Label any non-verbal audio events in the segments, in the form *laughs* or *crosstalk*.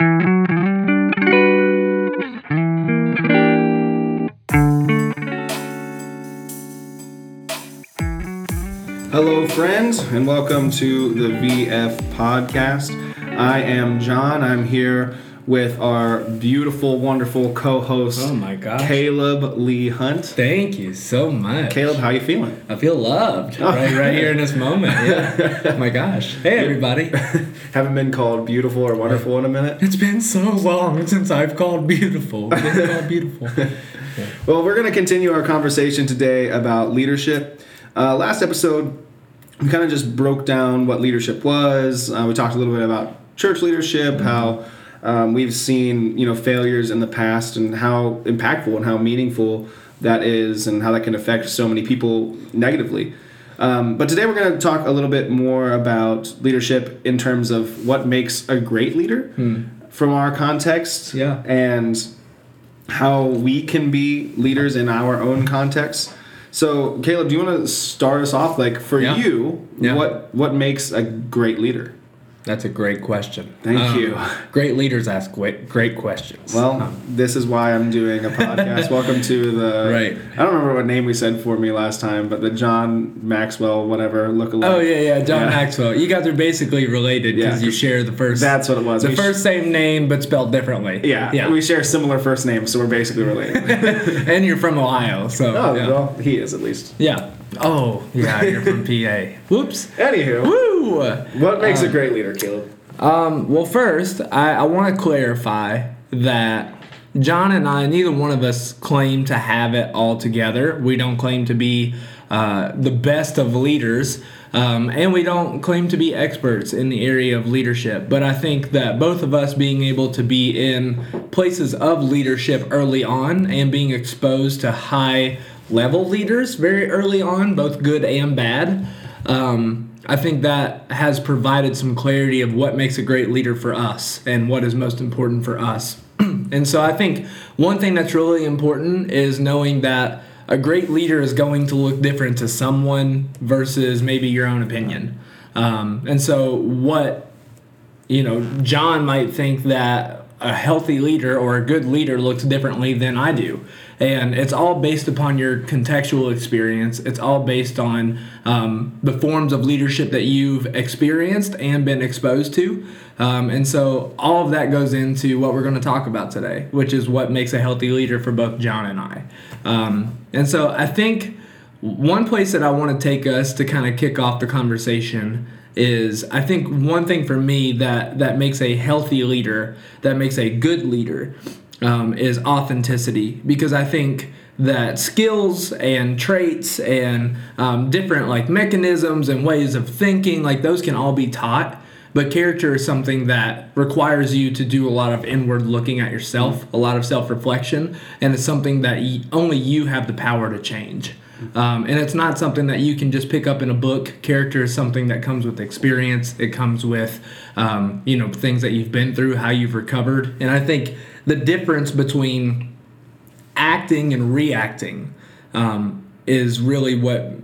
Hello, friends, and welcome to the VF podcast. I am John. I'm here with our beautiful, wonderful co-host, Oh my gosh. Caleb Lee Hunt. Thank you so much. Caleb, how you feeling? I feel loved right, right here in this moment. Yeah. oh *laughs* my gosh. Hey, everybody. *laughs* Haven't been called beautiful or wonderful in a minute. It's been so long since I've called beautiful. Been called beautiful. *laughs* Well, we're going to continue our conversation today about leadership. Uh, last episode, we kind of just broke down what leadership was. Uh, we talked a little bit about church leadership, how um, we've seen you know failures in the past, and how impactful and how meaningful that is, and how that can affect so many people negatively. Um, but today we're going to talk a little bit more about leadership in terms of what makes a great leader from our context, Yeah. and how we can be leaders in our own context. So, Caleb, do you want to start us off? Like for Yeah. you, Yeah. what what makes a great leader? That's a great question. Thank you. Great leaders ask great, great questions. Well, Um, this is why I'm doing a podcast. *laughs* Welcome to the Right. I don't remember what name we said for me last time, but the John Maxwell whatever look alike. Oh yeah, yeah, John Yeah. Maxwell. You guys are basically related Yeah, because you 'cause share the first. That's what it was. the We sh- first same name but spelled differently. Yeah, yeah. we share similar first names, so we're basically related. *laughs* and you're from Ohio, so oh, yeah. well, he is at least. yeah. Oh yeah, you're from PA. *laughs* Whoops. Anywho, Woo. What makes a great leader, Caleb? Um, well, first, I, I want to clarify that John and I, neither one of us claim to have it all together. We don't claim to be uh, the best of leaders, um, and we don't claim to be experts in the area of leadership. But I think that both of us being able to be in places of leadership early on and being exposed to high level leaders very early on, both good and bad. Um, I think that has provided some clarity of what makes a great leader for us and what is most important for us. *clears throat* and so I think one thing that's really important is knowing that a great leader is going to look different to someone versus maybe your own opinion. Um, and so what you know, John might think that a healthy leader or a good leader looks differently than I do. And it's all based upon your contextual experience. It's all based on um, the forms of leadership that you've experienced and been exposed to. Um, and so all of that goes into what we're going to talk about today, which is what makes a healthy leader for both John and I. Um, and so I think one place that I want to take us to kind of kick off the conversation is I think one thing for me that that makes a healthy leader, that makes a good leader, um, is authenticity because I think that skills and traits and um, different like mechanisms and ways of thinking like those can all be taught but character is something that requires you to do a lot of inward looking at yourself a lot of self-reflection and it's something that only you have the power to change um, and it's not something that you can just pick up in a book. Character is something that comes with experience. It comes with, um, you know, things that you've been through, how you've recovered. And I think the difference between acting and reacting um, is really what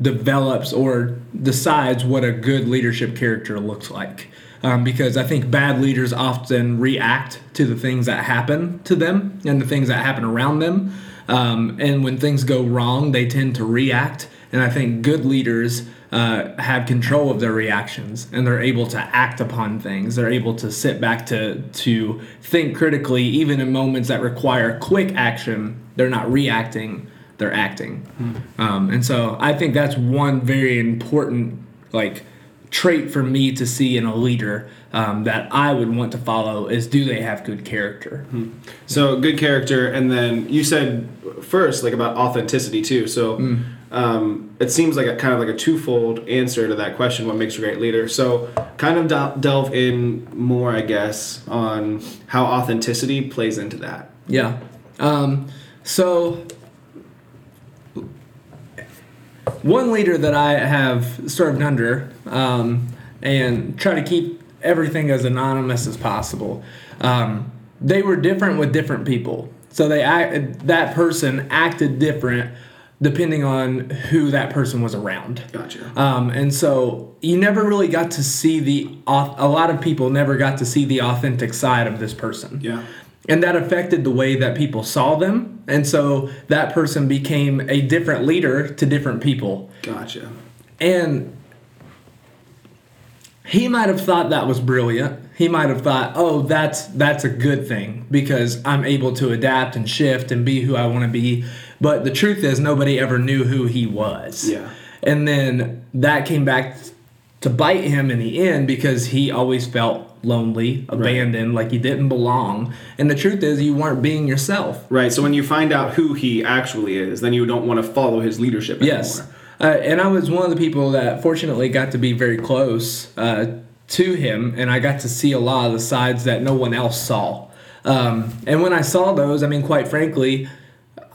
develops or decides what a good leadership character looks like. Um, because I think bad leaders often react to the things that happen to them and the things that happen around them. Um, and when things go wrong, they tend to react. And I think good leaders uh, have control of their reactions and they're able to act upon things. They're able to sit back to to think critically, even in moments that require quick action. They're not reacting; they're acting. Um, and so I think that's one very important like trait for me to see in a leader um, that I would want to follow is do they have good character? So good character, and then you said first like about authenticity too. So um, it seems like a kind of like a twofold answer to that question: what makes a great leader? So kind of del- delve in more, I guess, on how authenticity plays into that. Yeah. Um, so, one leader that I have served under um, and try to keep everything as anonymous as possible, um, they were different with different people. So they act, that person acted different depending on who that person was around. Gotcha. Um, and so you never really got to see the a lot of people never got to see the authentic side of this person. Yeah. And that affected the way that people saw them. And so that person became a different leader to different people. Gotcha. And he might have thought that was brilliant. He might have thought, "Oh, that's that's a good thing because I'm able to adapt and shift and be who I want to be." But the truth is nobody ever knew who he was. Yeah. And then that came back to bite him in the end because he always felt lonely, abandoned, like he didn't belong. And the truth is you weren't being yourself. Right. So when you find out who he actually is, then you don't want to follow his leadership anymore. Yes. Uh, and I was one of the people that fortunately got to be very close uh, to him, and I got to see a lot of the sides that no one else saw. Um, and when I saw those, I mean, quite frankly,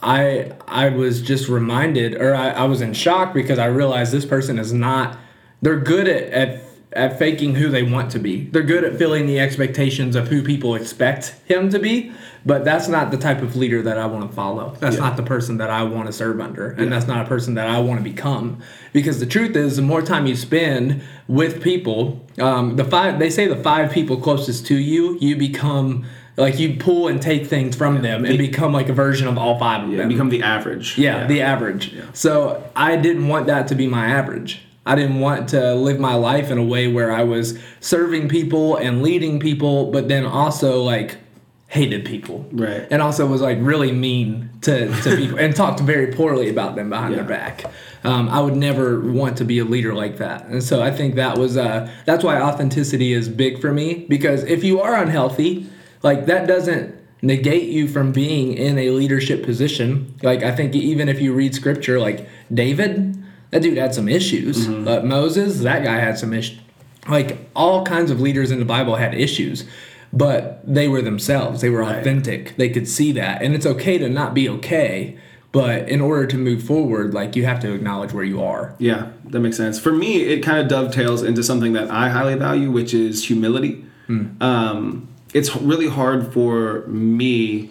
I I was just reminded, or I, I was in shock because I realized this person is not. They're good at, at at faking who they want to be. They're good at filling the expectations of who people expect him to be, but that's not the type of leader that I want to follow. That's Yeah. not the person that I want to serve under, and that's not a person that I want to become. Because the truth is, the more time you spend with people, um, the five they say the five people closest to you, you become like you pull and take things from them and become like a version of all five of them. become the average. Yeah, the average. So I didn't want that to be my average. I didn't want to live my life in a way where I was serving people and leading people, but then also like hated people. Right. And also was like really mean to, to *laughs* people and talked very poorly about them behind Yeah. their back. Um, I would never want to be a leader like that. And so I think that was uh, that's why authenticity is big for me because if you are unhealthy, like that doesn't negate you from being in a leadership position. Like I think even if you read scripture, like David, that dude had some issues. But Moses, that guy had some issues. Like all kinds of leaders in the Bible had issues, but they were themselves. They were Right. authentic. They could see that, and it's okay to not be okay. But in order to move forward, like you have to acknowledge where you are. Yeah, that makes sense. For me, it kind of dovetails into something that I highly value, which is humility. Um, it's really hard for me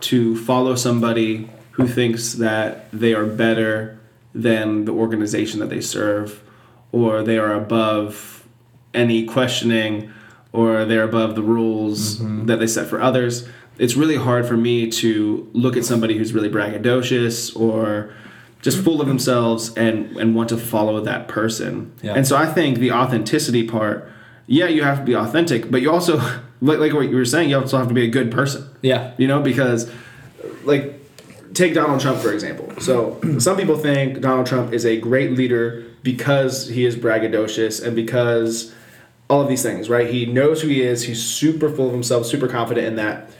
to follow somebody who thinks that they are better than the organization that they serve, or they are above any questioning, or they're above the rules mm-hmm. that they set for others. It's really hard for me to look at somebody who's really braggadocious or just full of themselves and and want to follow that person. Yeah. And so I think the authenticity part, yeah, you have to be authentic, but you also *laughs* like, like what you were saying, you also have to be a good person. Yeah. You know, because like take Donald Trump for example. So *clears throat* some people think Donald Trump is a great leader because he is braggadocious and because all of these things, right? He knows who he is. He's super full of himself, super confident in that.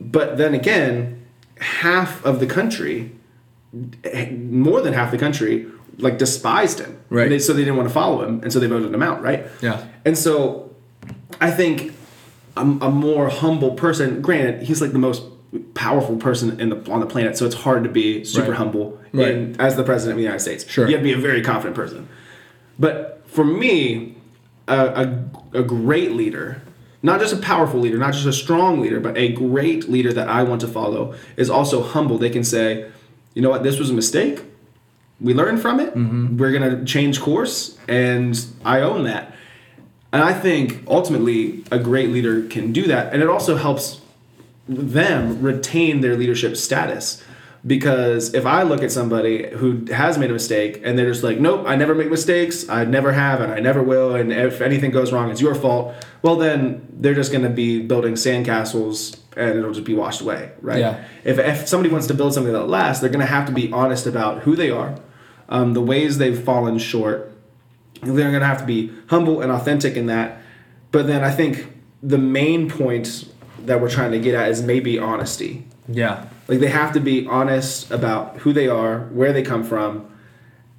But then again, half of the country, more than half the country, like despised him. Right. They, so they didn't want to follow him, and so they voted him out, right? Yeah. And so, I think a, a more humble person. Granted, he's like the most powerful person in the on the planet, so it's hard to be super Right. humble Right. in, as the president of the United States. Sure. you have to be a very confident person. But for me, a, a, a great leader, not just a powerful leader, not just a strong leader, but a great leader that I want to follow is also humble. They can say, you know what, this was a mistake. We learned from it. Mm-hmm. We're going to change course, and I own that. And I think ultimately a great leader can do that. And it also helps them retain their leadership status. Because if I look at somebody who has made a mistake and they're just like, nope, I never make mistakes, I never have, and I never will, and if anything goes wrong, it's your fault, well, then they're just going to be building sandcastles and it'll just be washed away, right? Yeah. If, if somebody wants to build something that lasts, they're going to have to be honest about who they are, um, the ways they've fallen short, they're going to have to be humble and authentic in that. But then I think the main point that we're trying to get at is maybe honesty. Yeah. Like they have to be honest about who they are, where they come from,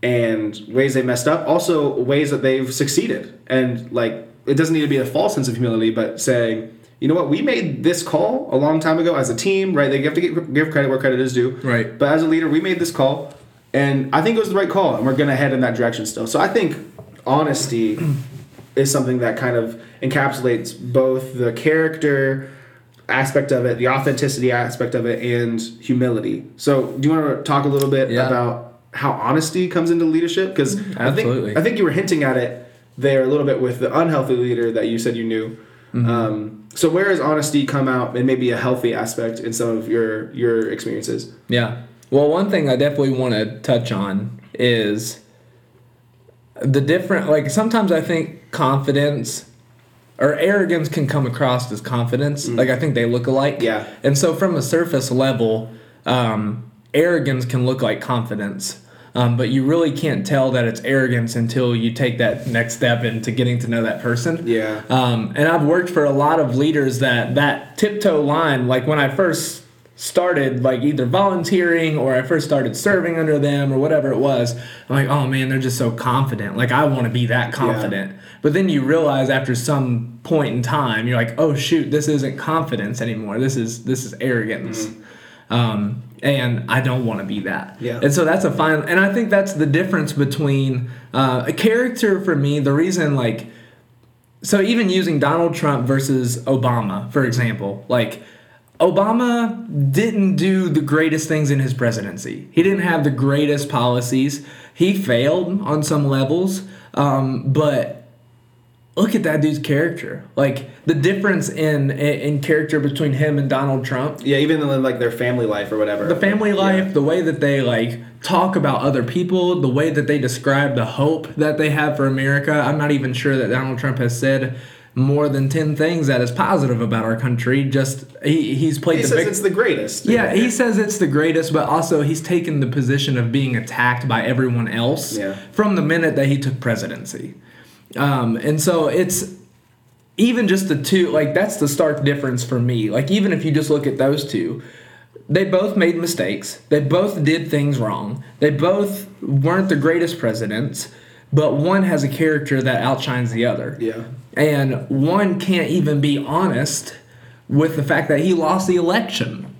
and ways they messed up. Also ways that they've succeeded. And like it doesn't need to be a false sense of humility, but saying, you know what, we made this call a long time ago as a team, right? They have to give, give credit where credit is due. Right. But as a leader, we made this call, and I think it was the right call, and we're gonna head in that direction still. So I think honesty is something that kind of encapsulates both the character aspect of it, the authenticity aspect of it, and humility. So, do you want to talk a little bit Yeah. about how honesty comes into leadership? Because I think I think you were hinting at it there a little bit with the unhealthy leader that you said you knew. Mm-hmm. Um, so, where has honesty come out and maybe a healthy aspect in some of your your experiences? Yeah. Well, one thing I definitely want to touch on is the different, like, sometimes I think confidence or arrogance can come across as confidence. Like, I think they look alike. Yeah. And so, from a surface level, um, arrogance can look like confidence. Um, but you really can't tell that it's arrogance until you take that next step into getting to know that person. Yeah. Um, and I've worked for a lot of leaders that that tiptoe line, like when I first started, like either volunteering or I first started serving under them or whatever it was, I'm like, oh man, they're just so confident. Like I want to be that confident. But then you realize after some point in time, you're like, oh shoot, this isn't confidence anymore. This is this is arrogance. Um, and I don't want to be that. Yeah. And so that's a fine, and I think that's the difference between uh, a character for me. The reason, like, so even using Donald Trump versus Obama, for example, like Obama didn't do the greatest things in his presidency. He didn't have the greatest policies. He failed on some levels, um, but look at that dude's character. Like the difference in in character between him and Donald Trump Yeah, even in like their family life or whatever. the family Yeah. life, the way that they like talk about other people, the way that they describe the hope that they have for America. I'm not even sure that Donald Trump has said more than 10 things that is positive about our country. Just he, he's played He the says vic- it's the greatest. yeah, he says it's the greatest, but also he's taken the position of being attacked by everyone else Yeah. from the minute that he took presidency. Um, and so it's even just the two, like, that's the stark difference for me. Like, even if you just look at those two, they both made mistakes. They both did things wrong. They both weren't the greatest presidents, but one has a character that outshines the other. Yeah. And one can't even be honest with the fact that he lost the election.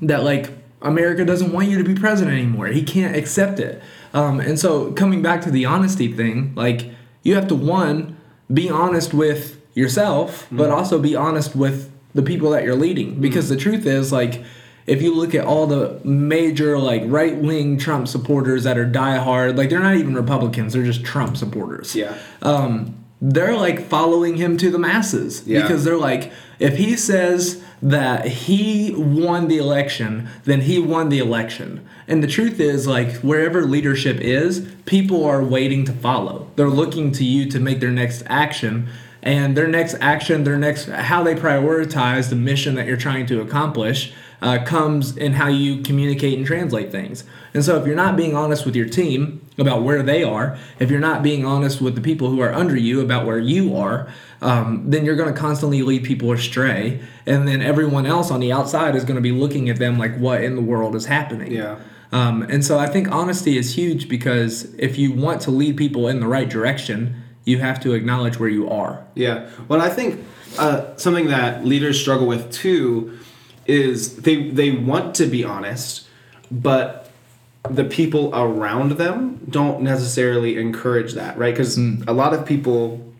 That, like, America doesn't want you to be president anymore. He can't accept it. Um, and so, coming back to the honesty thing, like, you have to, one, be honest with yourself, but also be honest with the people that you're leading. Because the truth is, like, if you look at all the major like right wing Trump supporters that are diehard, like they're not even Republicans, they're just Trump supporters Yeah. um, they're like following him to the masses Yeah. because they're like, if he says that he won the election, then he won the election. And the truth is, like, wherever leadership is, people are waiting to follow. They're looking to you to make their next action. And their next action, their next, how they prioritize the mission that you're trying to accomplish uh, comes in how you communicate and translate things. And so, if you're not being honest with your team about where they are, if you're not being honest with the people who are under you about where you are, um, then you're going to constantly lead people astray. And then everyone else on the outside is going to be looking at them like, what in the world is happening? Yeah. Um, and so, I think honesty is huge because if you want to lead people in the right direction, you have to acknowledge where you are. Yeah. Well, I think uh, something that leaders struggle with too is they they want to be honest, but the people around them don't necessarily encourage that, right? Because hmm. a lot of people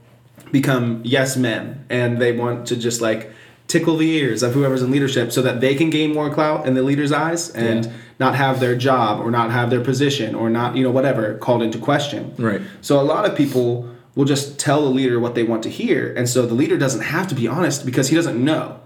become yes men and they want to just like tickle the ears of whoever's in leadership so that they can gain more clout in the leader's eyes and Yeah. not have their job or not have their position or not you know whatever called into question Right. so a lot of people will just tell the leader what they want to hear, and so the leader doesn't have to be honest because he doesn't know.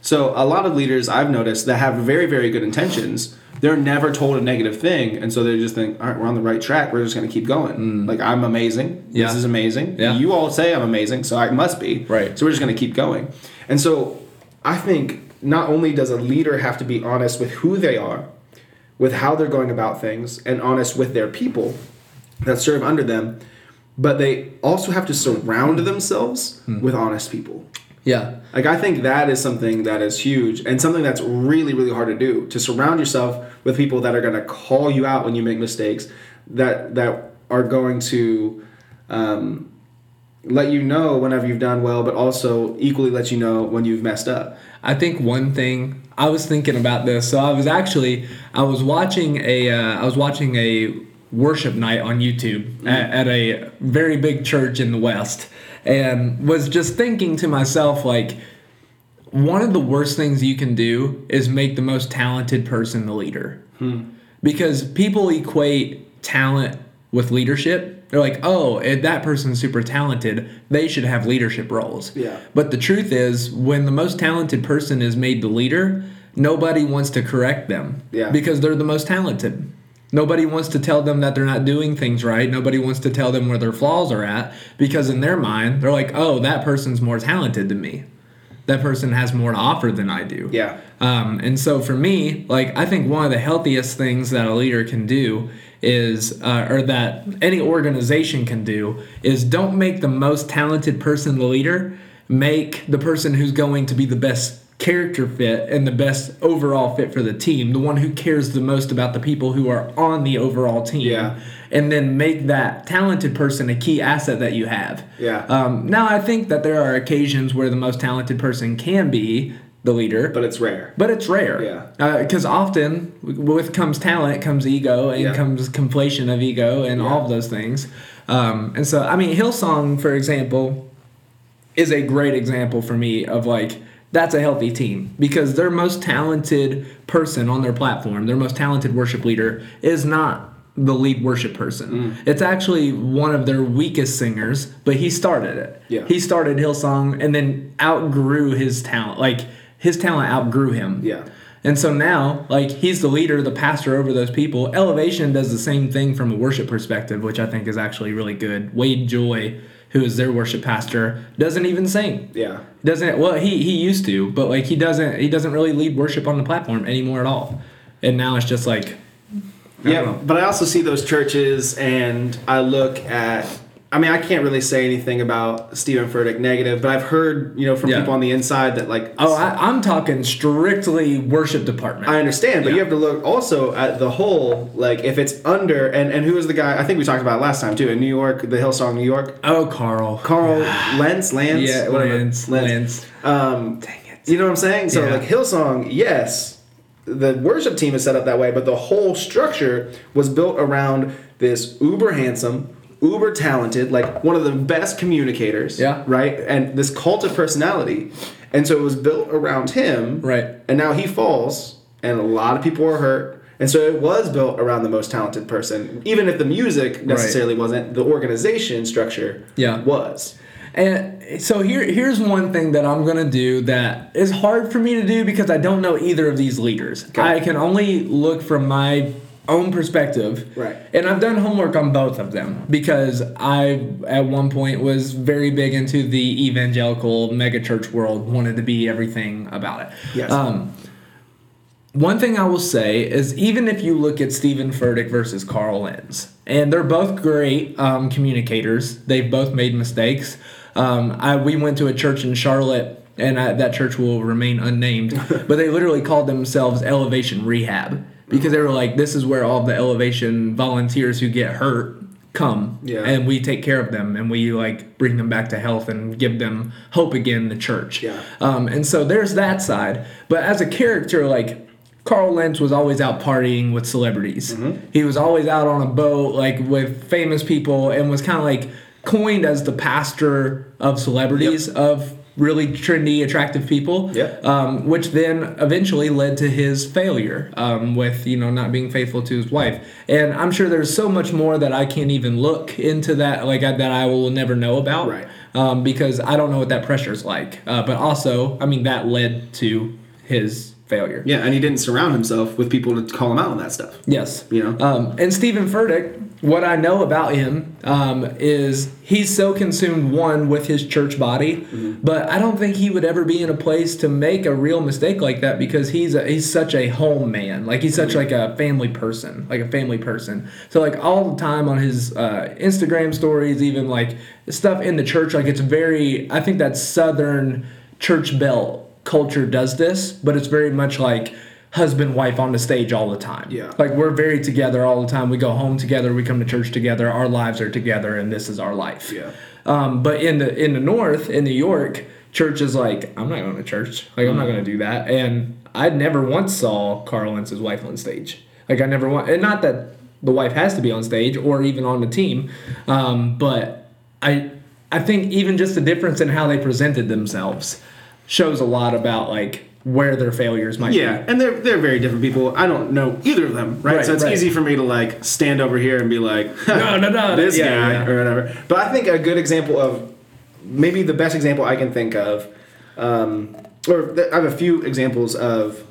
So a lot of leaders I've noticed that have very very good intentions, they're never told a negative thing, and so they just think, all right, we're on the right track. We're just going to keep going. Mm. Like I'm amazing. Yeah. This is amazing. Yeah. You all say I'm amazing, so I must be. Right. So we're just going to keep going. And so I think not only does a leader have to be honest with who they are, with how they're going about things, and honest with their people that serve under them, but they also have to surround themselves mm. with honest people. Yeah. Like I think that is something that is huge and something that's really really hard to do to surround yourself with people that are going to call you out when you make mistakes that that are going to um, let you know whenever you've done well but also equally let you know when you've messed up. I think one thing I was thinking about this. So I was actually I was watching a uh, I was watching a worship night on YouTube at, at a very big church in the West, and was just thinking to myself like, one of the worst things you can do is make the most talented person the leader. Hmm. Because people equate talent with leadership. They're like, oh, if that person's super talented, they should have leadership roles. Yeah. But the truth is, when the most talented person is made the leader, nobody wants to correct them. Yeah. Because they're the most talented. Nobody wants to tell them that they're not doing things right. Nobody wants to tell them where their flaws are at because in their mind, they're like, oh, that person's more talented than me. That person has more to offer than I do. Yeah. Um, and so for me, like I think one of the healthiest things that a leader can do is, uh, or that any organization can do, is don't make the most talented person the leader. Make the person who's going to be the best character fit and the best overall fit for the team, the one who cares the most about the people who are on the overall team. Yeah. And then make that talented person a key asset that you have. Yeah. Um, now I think that there are occasions where the most talented person can be the leader, But it's rare. but it's rare. Yeah. Because often with comes talent, comes ego, and Yeah. comes conflation of ego, and all of those things. Um, and so, I mean, Hillsong, for example, is a great example for me of like that's a healthy team because their most talented person on their platform, their most talented worship leader, is not the lead worship person. Mm. It's actually one of their weakest singers, but he started it. Yeah. He started Hillsong and then outgrew his talent. Like his talent outgrew him. Yeah. And so now, like he's the leader, the pastor over those people. Elevation does the same thing from a worship perspective, which I think is actually really good. Wade Joye, who is their worship pastor, doesn't even sing. Yeah. Doesn't well he he used to, but like he doesn't he doesn't really lead worship on the platform anymore at all. And now it's just like I Yeah, but I also see those churches and I look at I mean, I can't really say anything about Stephen Furtick negative, but I've heard, you know, from Yeah. people on the inside that like Oh, I, I'm talking strictly worship department. I understand, but Yeah. you have to look also at the whole. Like, if it's under, and and who was the guy? I think we talked about it last time too in New York, the Hillsong New York. oh, Carl. Carl *sighs* Lentz, Lance, Yeah, whatever. Lance. Lance. Um, Dang it. you know what I'm saying? So Yeah. like Hillsong, yes, the worship team is set up that way, but the whole structure was built around this uber handsome, uber talented, like one of the best communicators. Yeah. Right? And this cult of personality. And so it was built around him. Right. And now he falls, and a lot of people are hurt. And so it was built around the most talented person, even if the music necessarily wasn't. The organization structure Yeah. was. And so here, here's one thing that I'm gonna do that is hard for me to do because I don't know either of these leaders. Okay. I can only look from my own perspective. Right. And I've done homework on both of them because I, at one point, was very big into the evangelical megachurch world, wanted to be everything about it. Yes. Um, one thing I will say is even if you look at Stephen Furtick versus Carl Lentz, and they're both great um, communicators, they've both made mistakes. Um, I, we went to a church in Charlotte, and I, that church will remain unnamed, *laughs* but they literally called themselves Elevation Rehab because they were like, this is where all the Elevation volunteers who get hurt come Yeah. and we take care of them and we like bring them back to health and give them hope again the church Yeah. um, and so there's that side. But as a character, like Carl Lentz was always out partying with celebrities. He was always out on a boat, like with famous people, and was kind of like coined as the pastor of celebrities of really trendy, attractive people. Yep. Um, which then eventually led to his failure um, with you know not being faithful to his wife. And I'm sure there's so much more that I can't even look into that like I, that I will never know about Right. um, because I don't know what that pressure is like. Uh, but also, I mean, that led to his failure. Yeah, and he didn't surround himself with people to call him out on that stuff. Yes. You know? Um, and Stephen Furtick, what I know about him um, is he's so consumed, one, with his church body, but I don't think he would ever be in a place to make a real mistake like that because he's a, he's such a home man. Like he's such like a family person, like a family person. So like all the time on his uh, Instagram stories, even like stuff in the church, like it's very, I think that Southern church belt culture does this, but it's very much like husband wife on the stage all the time. Yeah. Like we're very together all the time. We go home together. We come to church together. Our lives are together, and this is our life. Yeah. Um, but in the in the north, in New York, church is like I'm not going to church. Like I'm not going to do that. And I never once saw Carl Lentz's wife on stage. Like I never want, and not that the wife has to be on stage or even on the team, um, but I I think even just the difference in how they presented themselves shows a lot about like where their failures might Yeah, and they're they're very different people. I don't know either of them, right? Right, so it's right. easy for me to like stand over here and be like, *laughs* No, no, no, this yeah, guy yeah. or whatever. But I think a good example of maybe the best example I can think of, um, or th- I have a few examples of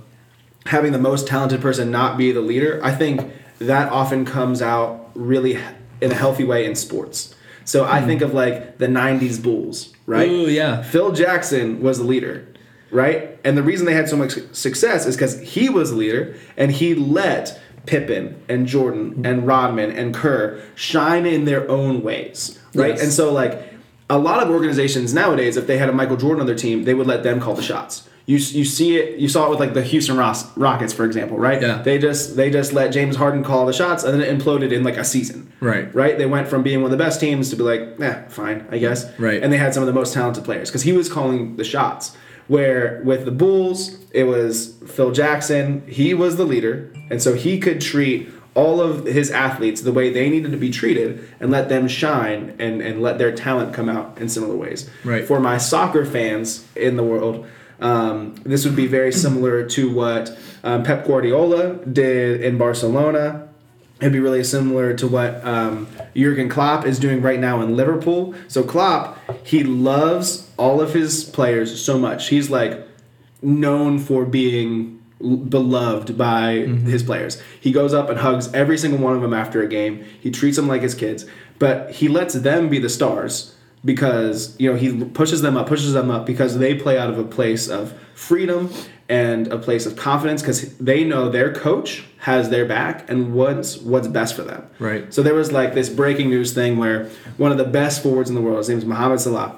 having the most talented person not be the leader. I think that often comes out really in a healthy way in sports. So I think of like the '90s Bulls, right? Ooh, yeah. Phil Jackson was the leader, right? And the reason they had so much success is because he was the leader and he let Pippen and Jordan and Rodman and Kerr shine in their own ways, right? Yes. And so, like, a lot of organizations nowadays, if they had a Michael Jordan on their team, they would let them call the shots. You, you see it you saw it with like the Houston Ross, Rockets for example right Yeah. they just they just let James Harden call the shots and then it imploded in like a season Right. right they went from being one of the best teams to be like eh fine I guess Right. and they had some of the most talented players because he was calling the shots. Where with the Bulls, it was Phil Jackson. He was the leader, and so he could treat all of his athletes the way they needed to be treated and let them shine and, and let their talent come out in similar ways. Right. For my soccer fans in the world, um, this would be very similar to what um, Pep Guardiola did in Barcelona It'd be really similar to what um, Jurgen Klopp is doing right now in Liverpool. So Klopp, he loves all of his players so much. He's like known for being beloved by mm-hmm. his players. He goes up and hugs every single one of them after a game. He treats them like his kids, but he lets them be the stars because you know he pushes them up, pushes them up because they play out of a place of freedom and a place of confidence because they know their coach has their back and what's what's best for them. Right. So there was like this breaking news thing where one of the best forwards in the world, his name is Mohamed Salah.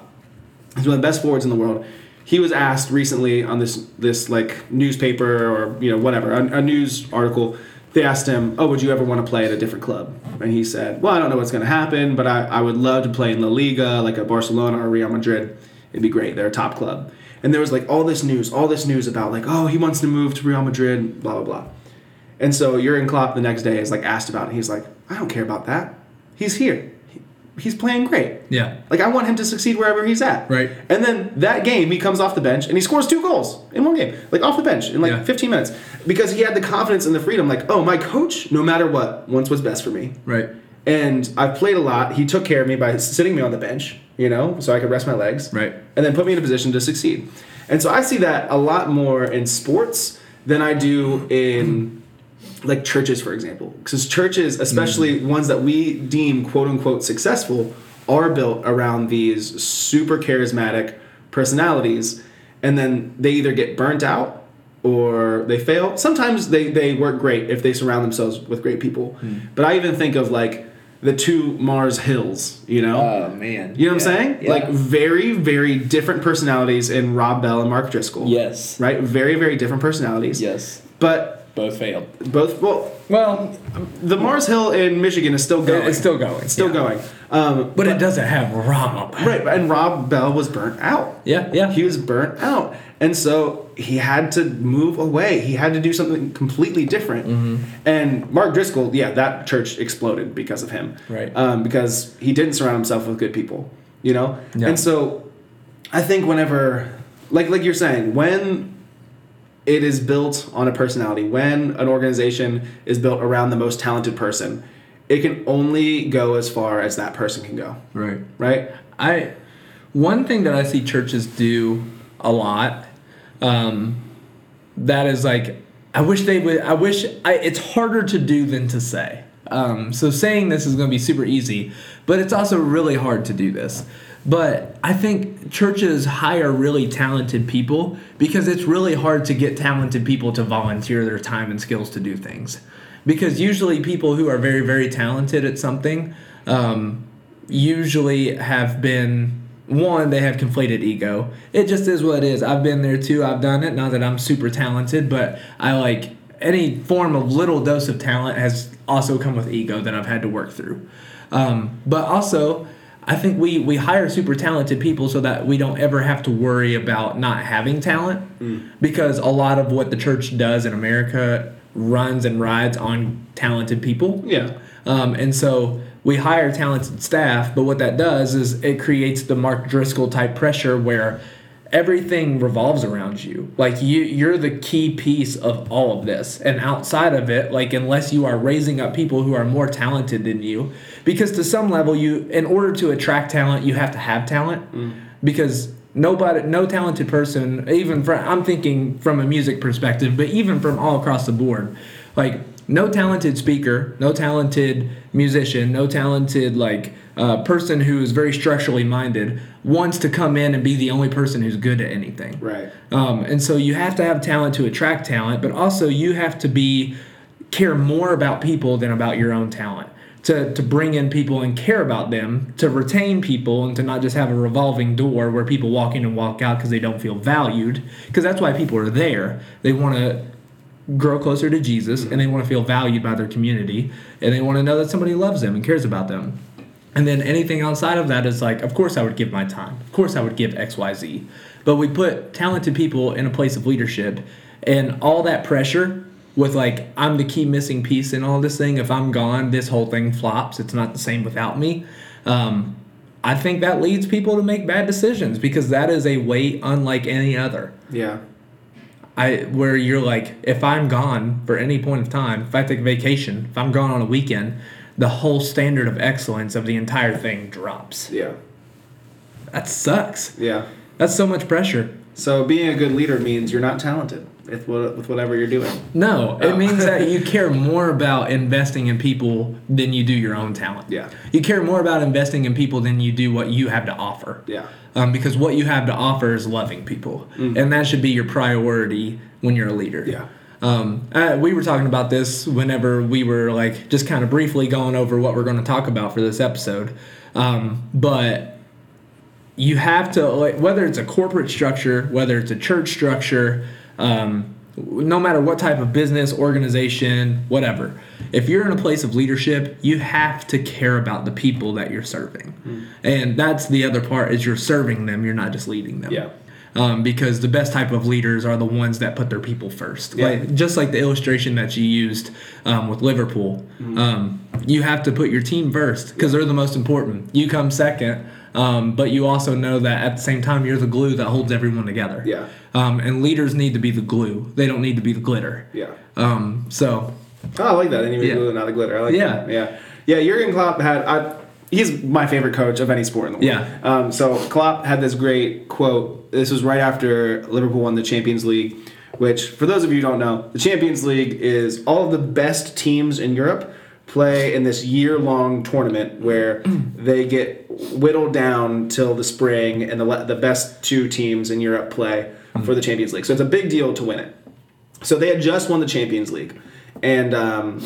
He's one of the best forwards in the world. He was asked recently on this this like newspaper or you know whatever a, a news article. They asked him, "Oh, would you ever want to play at a different club?" And he said, "Well, I don't know what's going to happen, but I, I would love to play in La Liga, like a Barcelona or Real Madrid. It'd be great. They're a top club." And there was like all this news, all this news about like, "Oh, he wants to move to Real Madrid," blah blah blah. And so Jurgen Klopp the next day is like asked about it. He's like, "I don't care about that. He's here. He, he's playing great." Yeah. Like I want him to succeed wherever he's at. Right. And then that game he comes off the bench and he scores two goals in one game. Like off the bench in like Yeah. 15 minutes. Because he had the confidence and the freedom, like, oh my coach, no matter what, wants what's best for me. Right. And I've played a lot. He took care of me by sitting me on the bench, you know, so I could rest my legs. Right. And then put me in a position to succeed. And so I see that a lot more in sports than I do in like churches, for example. Because churches, especially mm. ones that we deem quote unquote successful, are built around these super charismatic personalities. And then they either get burnt out or they fail. Sometimes they, they work great if they surround themselves with great people. Hmm. But I even think of like the two Mars Hills, you know? Oh man. You know what I'm saying? yeah. Like very, very different personalities in Rob Bell and Mark Driscoll. Yes. Right? Very, very different personalities. Yes. But Both failed. both, well, Well, the Mars Hill in Michigan is still going. it's still going. It's still yeah. going. Um, But it doesn't have Rob. right. And Rob Bell was burnt out. Yeah. Yeah. He was burnt out. And so he had to move away. He had to do something completely different. Mm-hmm. And Mark Driscoll, yeah, that church exploded because of him. Right. Um, because he didn't surround himself with good people, you know? Yeah. And so I think whenever, like, like you're saying, when it is built on a personality, when an organization is built around the most talented person, it can only go as far as that person can go, right. right? I one thing that I see churches do a lot um, that is like I wish they would I wish I, it's harder to do than to say. Um, so saying this is going to be super easy, but it's also really hard to do this. But I think churches hire really talented people because it's really hard to get talented people to volunteer their time and skills to do things. Because usually people who are very very talented at something um, usually have been one they have conflated ego. It just is what it is. I've been there too. I've done it. Not that i'm super talented but i like any form of little dose of talent has also come with ego that i've had to work through. Um, but also i think we we hire super talented people so that we don't ever have to worry about not having talent. Because a lot of what the church does in america runs and rides on talented people. Yeah. um, and so we hire talented staff, but what that does is it creates the Mark Driscoll type pressure where everything revolves around you. Like you you're the key piece of all of this. And outside of it, like unless you are raising up people who are more talented than you, because to some level you in order to attract talent, you have to have talent. Mm. Because nobody no talented person, even from I'm thinking from a music perspective, but even from all across the board, like no talented speaker, no talented musician, no talented like uh, person who is very structurally minded wants to come in and be the only person who's good at anything. Right. Um, and so you have to have talent to attract talent, but also you have to be care more about people than about your own talent. To, to bring in people and care about them, to retain people, and to not just have a revolving door where people walk in and walk out because they don't feel valued. Because that's why people are there. They want to grow closer to Jesus and they want to feel valued by their community and they want to know that somebody loves them and cares about them. And then anything outside of that is like, of course I would give my time. Of course I would give XYZ. But we put talented people in a place of leadership and all that pressure with like I'm the key missing piece in all this thing. If I'm gone, this whole thing flops. It's not the same without me. Um, I think that leads people to make bad decisions because that is a weight unlike any other. Yeah. I where you're like, if I'm gone for any point of time, if I take a vacation, if I'm gone on a weekend, the whole standard of excellence of the entire thing drops. Yeah. That sucks. Yeah. That's so much pressure. So being a good leader means you're not talented with with whatever you're doing. No, it Oh. means that you *laughs* care more about investing in people than you do your own talent. Yeah. You care more about investing in people than you do what you have to offer. Yeah. Um, because what you have to offer is loving people, and that should be your priority when you're a leader. Yeah. Um, uh, we were talking about this whenever we were like just kind of briefly going over what we're going to talk about for this episode. Um, but you have to like whether it's a corporate structure, whether it's a church structure, um, no matter what type of business organization, whatever. If you're in a place of leadership, you have to care about the people that you're serving, and that's the other part is you're serving them. You're not just leading them Yeah. um, because the best type of leaders are the ones that put their people first. Yeah. Like just like the illustration that you used um, with Liverpool, um, you have to put your team first because they're the most important. You come second, um, but you also know that at the same time you're the glue that holds everyone together. Yeah. Um, and leaders need to be the glue. They don't need to be the glitter. Yeah. Um, so Oh, I like that. Any Yeah. glue, not a glitter. I like Yeah. that. Yeah. Yeah. Jurgen Klopp had. I, he's my favorite coach of any sport in the world. Yeah. Um, so Klopp had this great quote. This was right after Liverpool won the Champions League, which, for those of you who don't know, the Champions League is all of the best teams in Europe play in this year-long tournament where *clears throat* they get whittled down till the spring, and the the best two teams in Europe play for the Champions League. So it's a big deal to win it. So they had just won the Champions League, and um,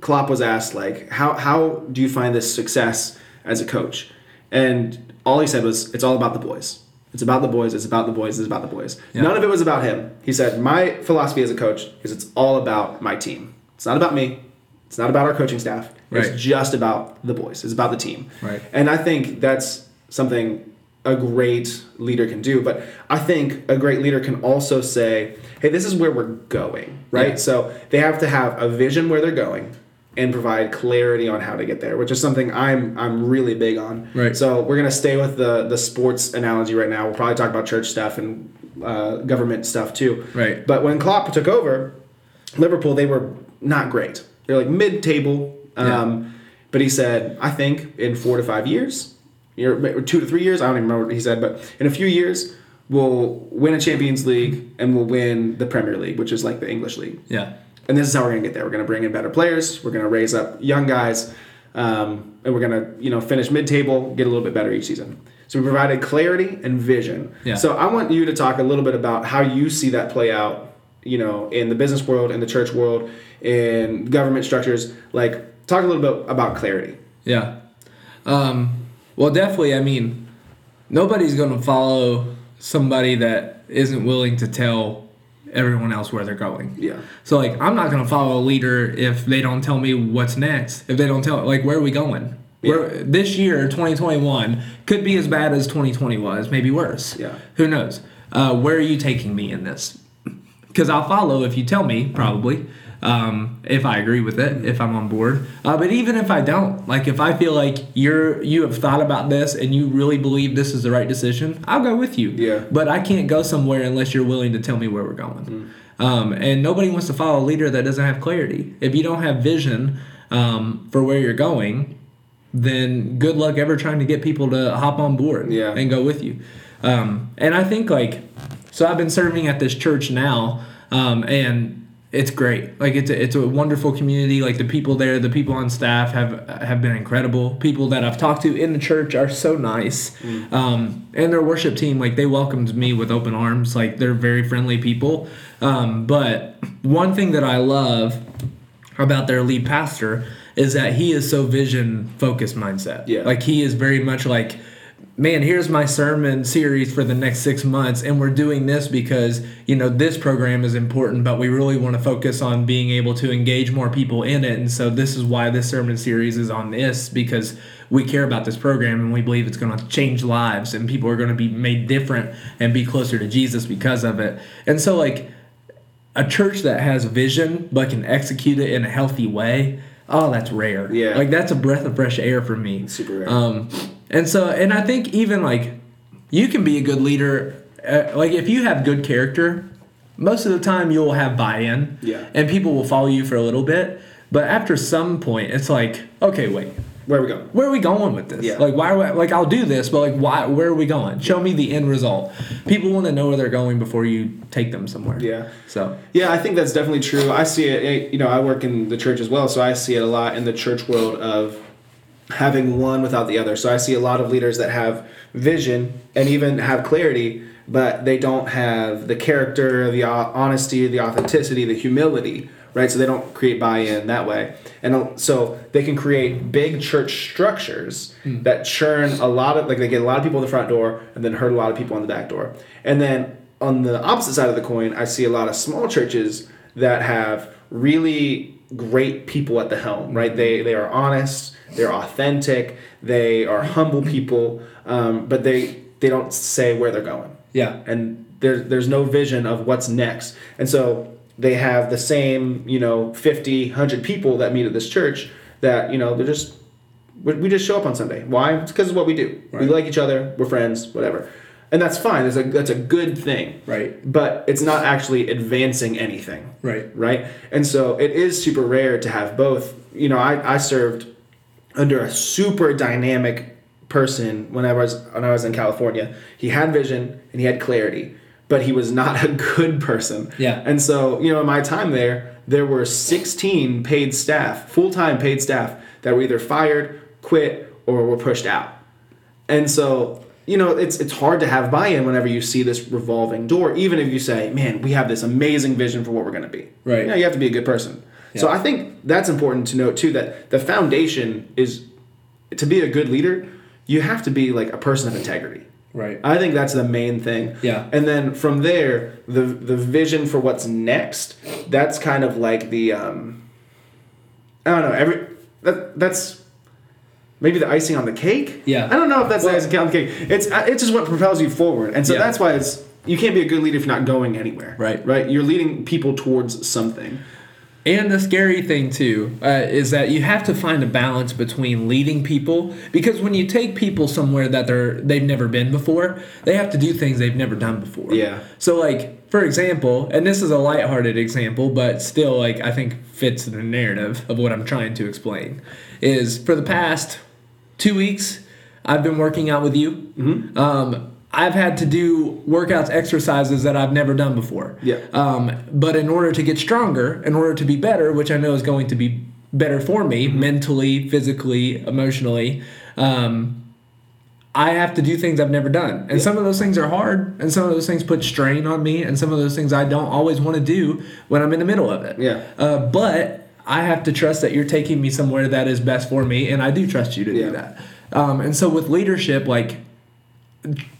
Klopp was asked like, "How how do you find this success as a coach?" And all he said was, "It's all about the boys. It's about the boys. It's about the boys. It's about the boys." Yeah. None of it was about him. He said, "My philosophy as a coach is it's all about my team. It's not about me. It's not about our coaching staff. Right. It's just about the boys. It's about the team." Right. And I think that's something a great leader can do. But I think a great leader can also say, hey, this is where we're going, right? Yeah. So they have to have a vision where they're going and provide clarity on how to get there, which is something I'm I'm really big on. Right. So we're gonna stay with the the sports analogy right now. We'll probably talk about church stuff and uh, government stuff too. Right. But when Klopp took over, Liverpool they were not great. They're like mid table. Um, But he said, I think in four to five years, or two to three years, I don't even remember what he said, but in a few years, we'll win a Champions League and we'll win the Premier League, which is like the English league. yeah, And this is how we're gonna get there. We're gonna bring in better players. We're gonna raise up young guys, um, and we're gonna you know finish mid-table, get a little bit better each season. So we provided clarity and vision. Yeah. So I want you to talk a little bit about how you see that play out. You know, in the business world, in the church world, in government structures. Like, talk a little bit about clarity. yeah. Um, well, definitely. I mean, nobody's going to follow somebody that isn't willing to tell everyone else where they're going. Yeah. So like I'm not gonna follow a leader if they don't tell me what's next. If they don't tell like where are we going? Where this year, 2021, could be as bad as 2020 was, maybe worse. Yeah. Who knows? Uh, where are you taking me in this? Because I'll follow if you tell me, probably. um, if I agree with it, if I'm on board. Uh, but even if I don't, like if I feel like you're you have thought about this and you really believe this is the right decision, I'll go with you. Yeah. But I can't go somewhere unless you're willing to tell me where we're going. Um, and nobody wants to follow a leader that doesn't have clarity. If you don't have vision um, for where you're going, then good luck ever trying to get people to hop on board Yeah. and go with you. Um, and I think like, so I've been serving at this church now, um, and it's great. Like it's a, it's a wonderful community. Like the people there, the people on staff have have been incredible. People that I've talked to in the church are so nice, um, and their worship team like they welcomed me with open arms. Like they're very friendly people. Um, but one thing that I love about their lead pastor is that he is so vision focused mindset. Yeah. Like he is very much like, man, here's my sermon series for the next six months, and we're doing this because you know this program is important, but we really want to focus on being able to engage more people in it, and so this is why this sermon series is on this because we care about this program and we believe it's going to change lives and people are going to be made different and be closer to Jesus because of it. And so like a church that has vision but can execute it in a healthy way oh that's rare Yeah. like that's a breath of fresh air for me Super rare. um and so and i think even like you can be a good leader uh, like if you have good character most of the time you'll have buy-in Yeah. and people will follow you for a little bit but after some point it's like okay wait Where are we going? where are we going with this? Yeah. Like, why? Are we, like, I'll do this, but like, why? Where are we going? Show me the end result. People want to know where they're going before you take them somewhere. Yeah. So. Yeah, I think that's definitely true. I see it. You know, I work in the church as well, so I see it a lot in the church world of having one without the other. So I see a lot of leaders that have vision and even have clarity, but they don't have the character, the honesty, the authenticity, the humility, right? So they don't create buy-in that way. And so they can create big church structures hmm. that churn a lot of like they get a lot of people in the front door and then hurt a lot of people on the back door. And then on the opposite side of the coin, I see a lot of small churches that have really great people at the helm, right? Hmm. They they are honest, they're authentic, they are humble people, um, but they they don't say where they're going, Yeah. and there's there's no vision of what's next, and so they have the same you know 50 100 people that meet at this church that you know they're just we we just show up on sunday. Why? It's because of what we do. We like each other. We're friends whatever. And that's fine. That's a, that's a good thing. Right. but it's not actually advancing anything. Right. right? And so it is super rare to have both. You know i, I served under a super dynamic person when i was when i was in california he had vision and he had clarity but he was not *laughs* a good person Yeah. and so you know in my time there there were 16 paid staff full-time paid staff that were either fired quit or were pushed out and so, you know, it's it's hard to have buy-in whenever you see this revolving door, even if you say, "Man, we have this amazing vision for what we're going to be." Right. Yeah, you have to be a good person. So I think that's important to note too. That the foundation is to be a good leader. You have to be like a person of integrity. Right. I think that's the main thing. Yeah. And then from there, the the vision for what's next. That's kind of like the um, I don't know. Every that that's maybe the icing on the cake. Yeah. I don't know if that's Well- the icing on the cake. It's uh, it's just what propels you forward, and so Yeah. that's why it's you can't be a good leader if you're not going anywhere. Right. Right. You're leading people towards something. And the scary thing too uh, is that you have to find a balance between leading people because when you take people somewhere that they're they've never been before, they have to do things they've never done before. Yeah. So like for example, and this is a lighthearted example, but still like I think fits the narrative of what I'm trying to explain, is for the past two weeks I've been working out with you. Mm-hmm. Um, I've had to do workouts, exercises that I've never done before. Yeah. Um, but in order to get stronger, in order to be better, which I know is going to be better for me Mm-hmm. mentally, physically, emotionally, um, I have to do things I've never done. And some of those things are hard, and some of those things put strain on me, and some of those things I don't always want to do when I'm in the middle of it. Yeah. Uh, but I have to trust that you're taking me somewhere that is best for me, and I do trust you to Yeah. do that. Um, and so with leadership, like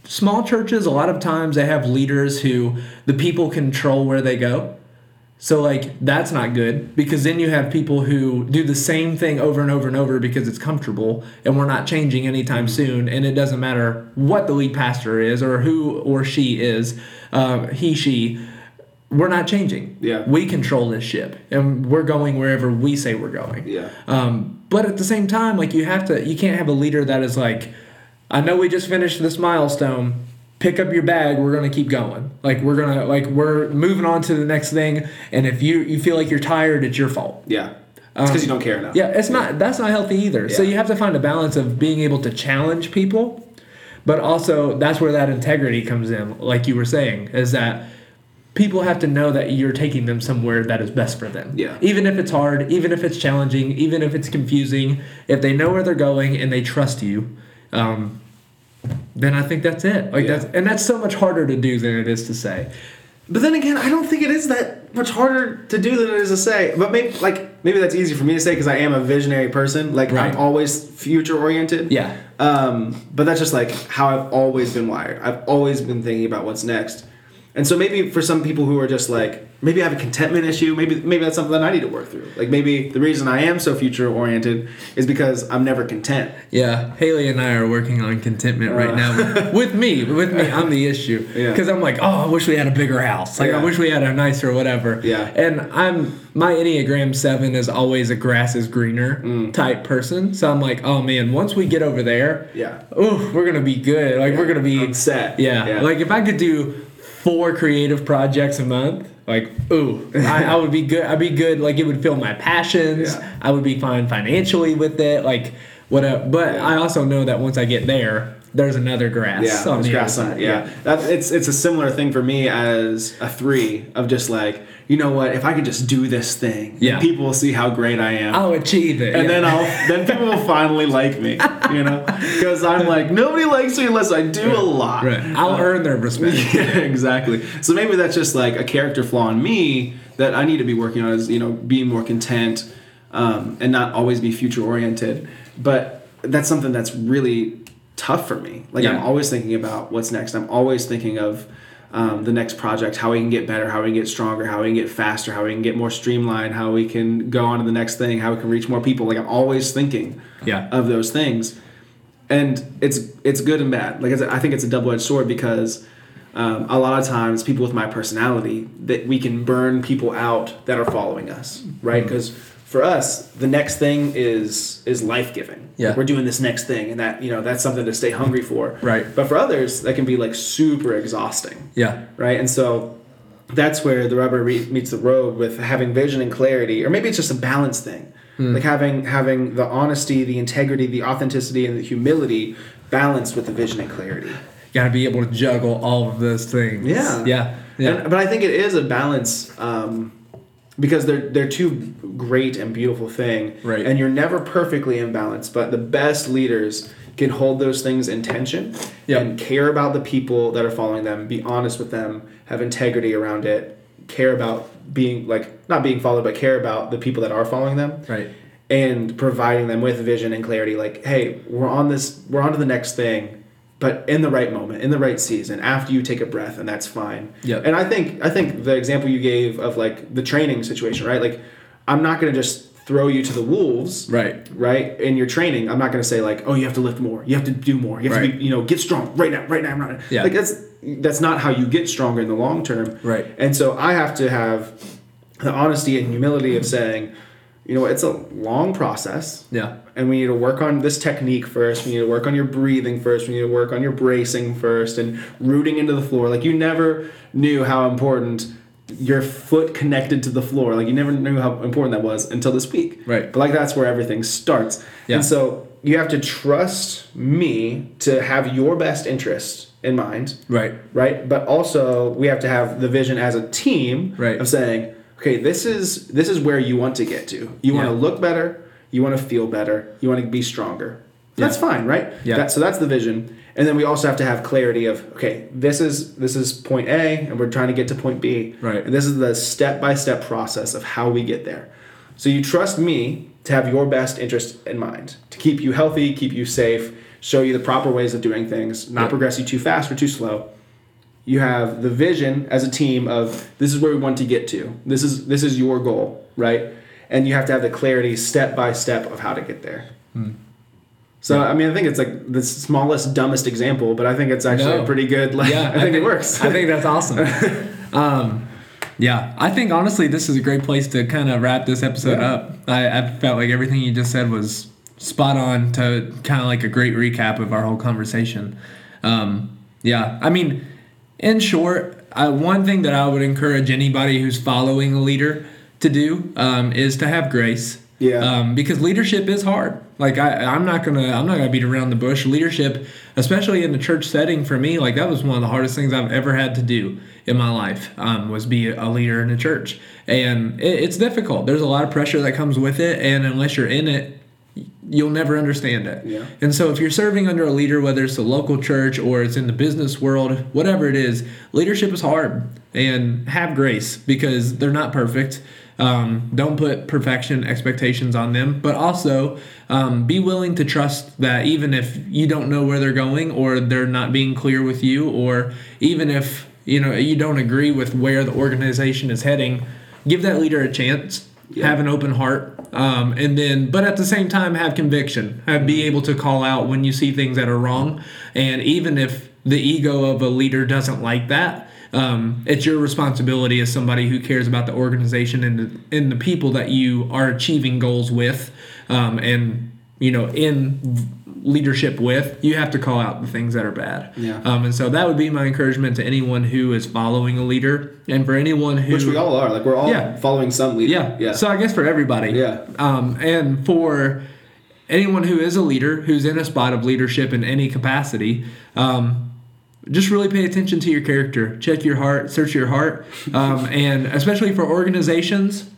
small churches, a lot of times they have leaders who the people control where they go. So like that's not good because then you have people who do the same thing over and over and over because it's comfortable and we're not changing anytime soon and it doesn't matter what the lead pastor is or who or she is, um, he she. we're not changing. Yeah. We control this ship and we're going wherever we say we're going. Yeah. Um, but at the same time, like you have to, you can't have a leader that is like, I know we just finished this milestone. Pick up your bag. We're gonna keep going. Like we're gonna, like we're moving on to the next thing. And if you you feel like you're tired, it's your fault. Yeah. It's because you don't care enough. Um, Yeah, it's not. That's not healthy either. So you have to find a balance of being able to challenge people, but also that's where that integrity comes in. Like you were saying, is that people have to know that you're taking them somewhere that is best for them. Yeah. Even if it's hard, even if it's challenging, even if it's confusing, if they know where they're going and they trust you, um, then I think that's it. Like Yeah. that's and that's so much harder to do than it is to say. But then again, I don't think it is that much harder to do than it is to say. But maybe like maybe that's easy for me to say because I am a visionary person. Like Right. I'm always future oriented. Yeah. Um, but that's just like how I've always been wired. I've always been thinking about what's next. And so maybe for some people who are just like maybe I have a contentment issue, maybe maybe that's something that I need to work through. Like maybe the reason I am so future oriented is because I'm never content. Yeah, Haley and I are working on contentment right now. With, with me, with me, I'm the issue. *laughs* Yeah. Because I'm like, oh, I wish we had a bigger house. Like, I wish we had a nicer whatever. Yeah. And I'm my Enneagram Seven is always a grass is greener Mm. type person. So I'm like, oh man, once we get over there, Yeah. ooh, we're gonna be good. Like we're gonna be I'm set. Yeah. Yeah. Like if I could do four creative projects a month, like ooh, I, I would be good. I'd be good. Like it would fill my passions. Yeah. I would be fine financially with it. Like whatever. But I also know that once I get there, there's another grass. Yeah, on there's the grass on it. side. Yeah, that it's it's a similar thing for me as a three of just like you know what if I could just do this thing, Yeah. people will see how great I am. I'll achieve it. and yeah. then I'll then *laughs* people will finally like me, you know, *laughs* because I'm like nobody likes me unless I do a lot. Right. I'll earn their respect. *laughs* Yeah, exactly. So maybe that's just like a character flaw in me that I need to be working on is you know being more content um, and not always be future oriented. But that's something that's really tough for me. Like I'm always thinking about what's next. I'm always thinking of um, the next project, how we can get better, how we can get stronger, how we can get faster, how we can get more streamlined, how we can go on to the next thing, how we can reach more people. Like I'm always thinking Yeah. of those things and it's it's good and bad. Like I think it's a double edged sword because um, a lot of times people with my personality that we can burn people out that are following us, right? Mm-hmm. For us, the next thing is is life giving. Yeah. we're doing this next thing, and that you know that's something to stay hungry for. Right. But for others, that can be like super exhausting Yeah. right? And so that's where the rubber re- meets the road with having vision and clarity, or maybe it's just a balance thing, Hmm. like having having the honesty, the integrity, the authenticity, and the humility balanced with the vision and clarity. Got to be able to juggle all of those things. Yeah. Yeah. Yeah. And, but I think it is a balance um, because they're they're two great and beautiful thing, Right. And you're never perfectly in balance, but the best leaders can hold those things in tension Yep. and care about the people that are following them, be honest with them, have integrity around it, care about being like not being followed, but care about the people that are following them, right. and providing them with vision and clarity like hey we're on this we're on to the next thing but in the right moment in the right season after you take a breath and that's fine Yep. and i think i think the example you gave of like the training situation right like i'm not going to just throw you to the wolves Right. right in your training i'm not going to say like oh you have to lift more you have to do more you have to Right. be you know get strong right now right now right now Yeah. like that's that's not how you get stronger in the long term Right. and so i have to have the honesty and humility of saying you know it's a long process Yeah. and we need to work on this technique first. We need to work on your breathing first. We need to work on your bracing first and rooting into the floor. Like you never knew how important your foot connected to the floor. Like you never knew how important that was until this week. Right. But like that's where everything starts. Yeah. And so you have to trust me to have your best interest in mind Right. right but also we have to have the vision as a team Right. of saying okay this is this is where you want to get to. You want to look better you want to feel better you want to be stronger. That's fine right? Yeah. that, so that's the vision. And then we also have to have clarity of okay this is this is point a and we're trying to get to point b. Right. and this is the step-by-step process of how we get there. So you trust me to have your best interest in mind to keep you healthy keep you safe show you the proper ways of doing things not Yep. progress you too fast or too slow you have the vision as a team of this is where we want to get to this is this is your goal right and you have to have the clarity step by step of how to get there so i mean i think it's like the smallest dumbest example but i think it's actually No. a pretty good like Yeah. *laughs* i think it works I think that's awesome. *laughs* um, Yeah, I think honestly, this is a great place to kind of wrap this episode Yeah. up. I, I felt like everything you just said was spot on to kind of like a great recap of our whole conversation. Um, yeah, I mean, in short, I, one thing that I would encourage anybody who's following a leader to do um, is to have grace. Yeah. Um, because leadership is hard. Like I, I'm not gonna, I'm not gonna beat around the bush. Leadership, especially in the church setting, for me, like that was one of the hardest things I've ever had to do in my life. Um, was be a leader in a church, and it, it's difficult. There's a lot of pressure that comes with it, and unless you're in it, you'll never understand it. Yeah. And so if you're serving under a leader, whether it's a local church or it's in the business world, whatever it is, leadership is hard. And have grace because they're not perfect. Um, don't put perfection expectations on them, but also um, be willing to trust that even if you don't know where they're going or they're not being clear with you, or even if you know you don't agree with where the organization is heading, give that leader a chance. Have an open heart, um, and then, but at the same time, have conviction. Have be able to call out when you see things that are wrong, and even if the ego of a leader doesn't like that, um, it's your responsibility as somebody who cares about the organization and the, and the people that you are achieving goals with, um, and you know in leadership with. You have to call out the things that are bad. Yeah. Um, and so that would be my encouragement to anyone who is following a leader, and for anyone who Which we all are. Like we're all Yeah. following some leader. yeah. Yeah. So I guess for everybody. Yeah. Um, and for anyone who is a leader, who's in a spot of leadership in any capacity, um, just really pay attention to your character. Check your heart, search your heart, *laughs* um, and especially for organizations.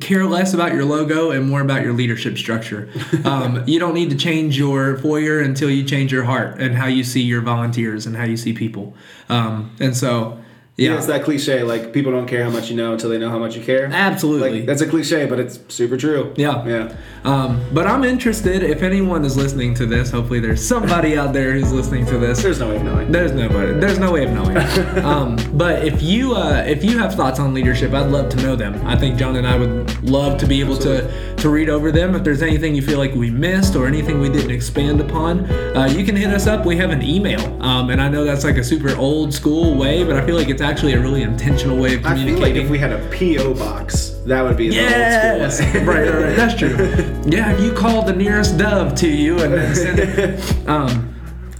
Care less about your logo and more about your leadership structure. Um, *laughs* you don't need to change your foyer until you change your heart and how you see your volunteers and how you see people. Um, and so, yeah. yeah, It's that cliche, like people don't care how much you know until they know how much you care. absolutely. Like that's a cliche, but it's super true. Yeah. Yeah. Um, but I'm interested if anyone is listening to this. Hopefully, there's somebody out there who's listening to this. There's no way of knowing. There's nobody. There's no way of knowing. *laughs* um, but if you uh, if you have thoughts on leadership, I'd love to know them. I think John and I would love to be able to to read over them. If there's anything you feel like we missed or anything we didn't expand upon, uh, you can hit us up. We have an email, um, and I know that's like a super old school way, but I feel like it's actually a really intentional way of I feel communicating. like if we had a PO box, that would be the Yes, old school *laughs* right, right, right. That's true. *laughs* Yeah, you call the nearest dove to you and then send it. *laughs* Um,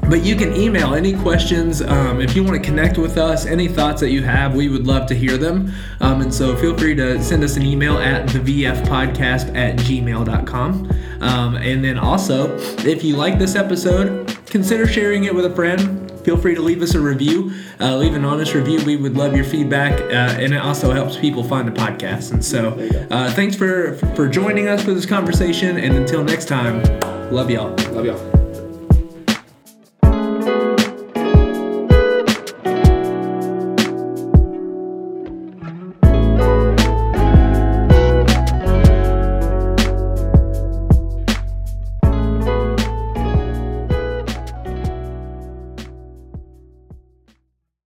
but you can email any questions um, if you want to connect with us. Any thoughts that you have, we would love to hear them. Um, and so feel free to send us an email at thevfpodcast at gmail.com. Um, and then also, if you like this episode, consider sharing it with a friend feel free to leave us a review. Uh, leave an honest review. We would love your feedback, uh, and it also helps people find the podcast. And so, uh, thanks for for joining us for this conversation. And until next time, love y'all. Love y'all.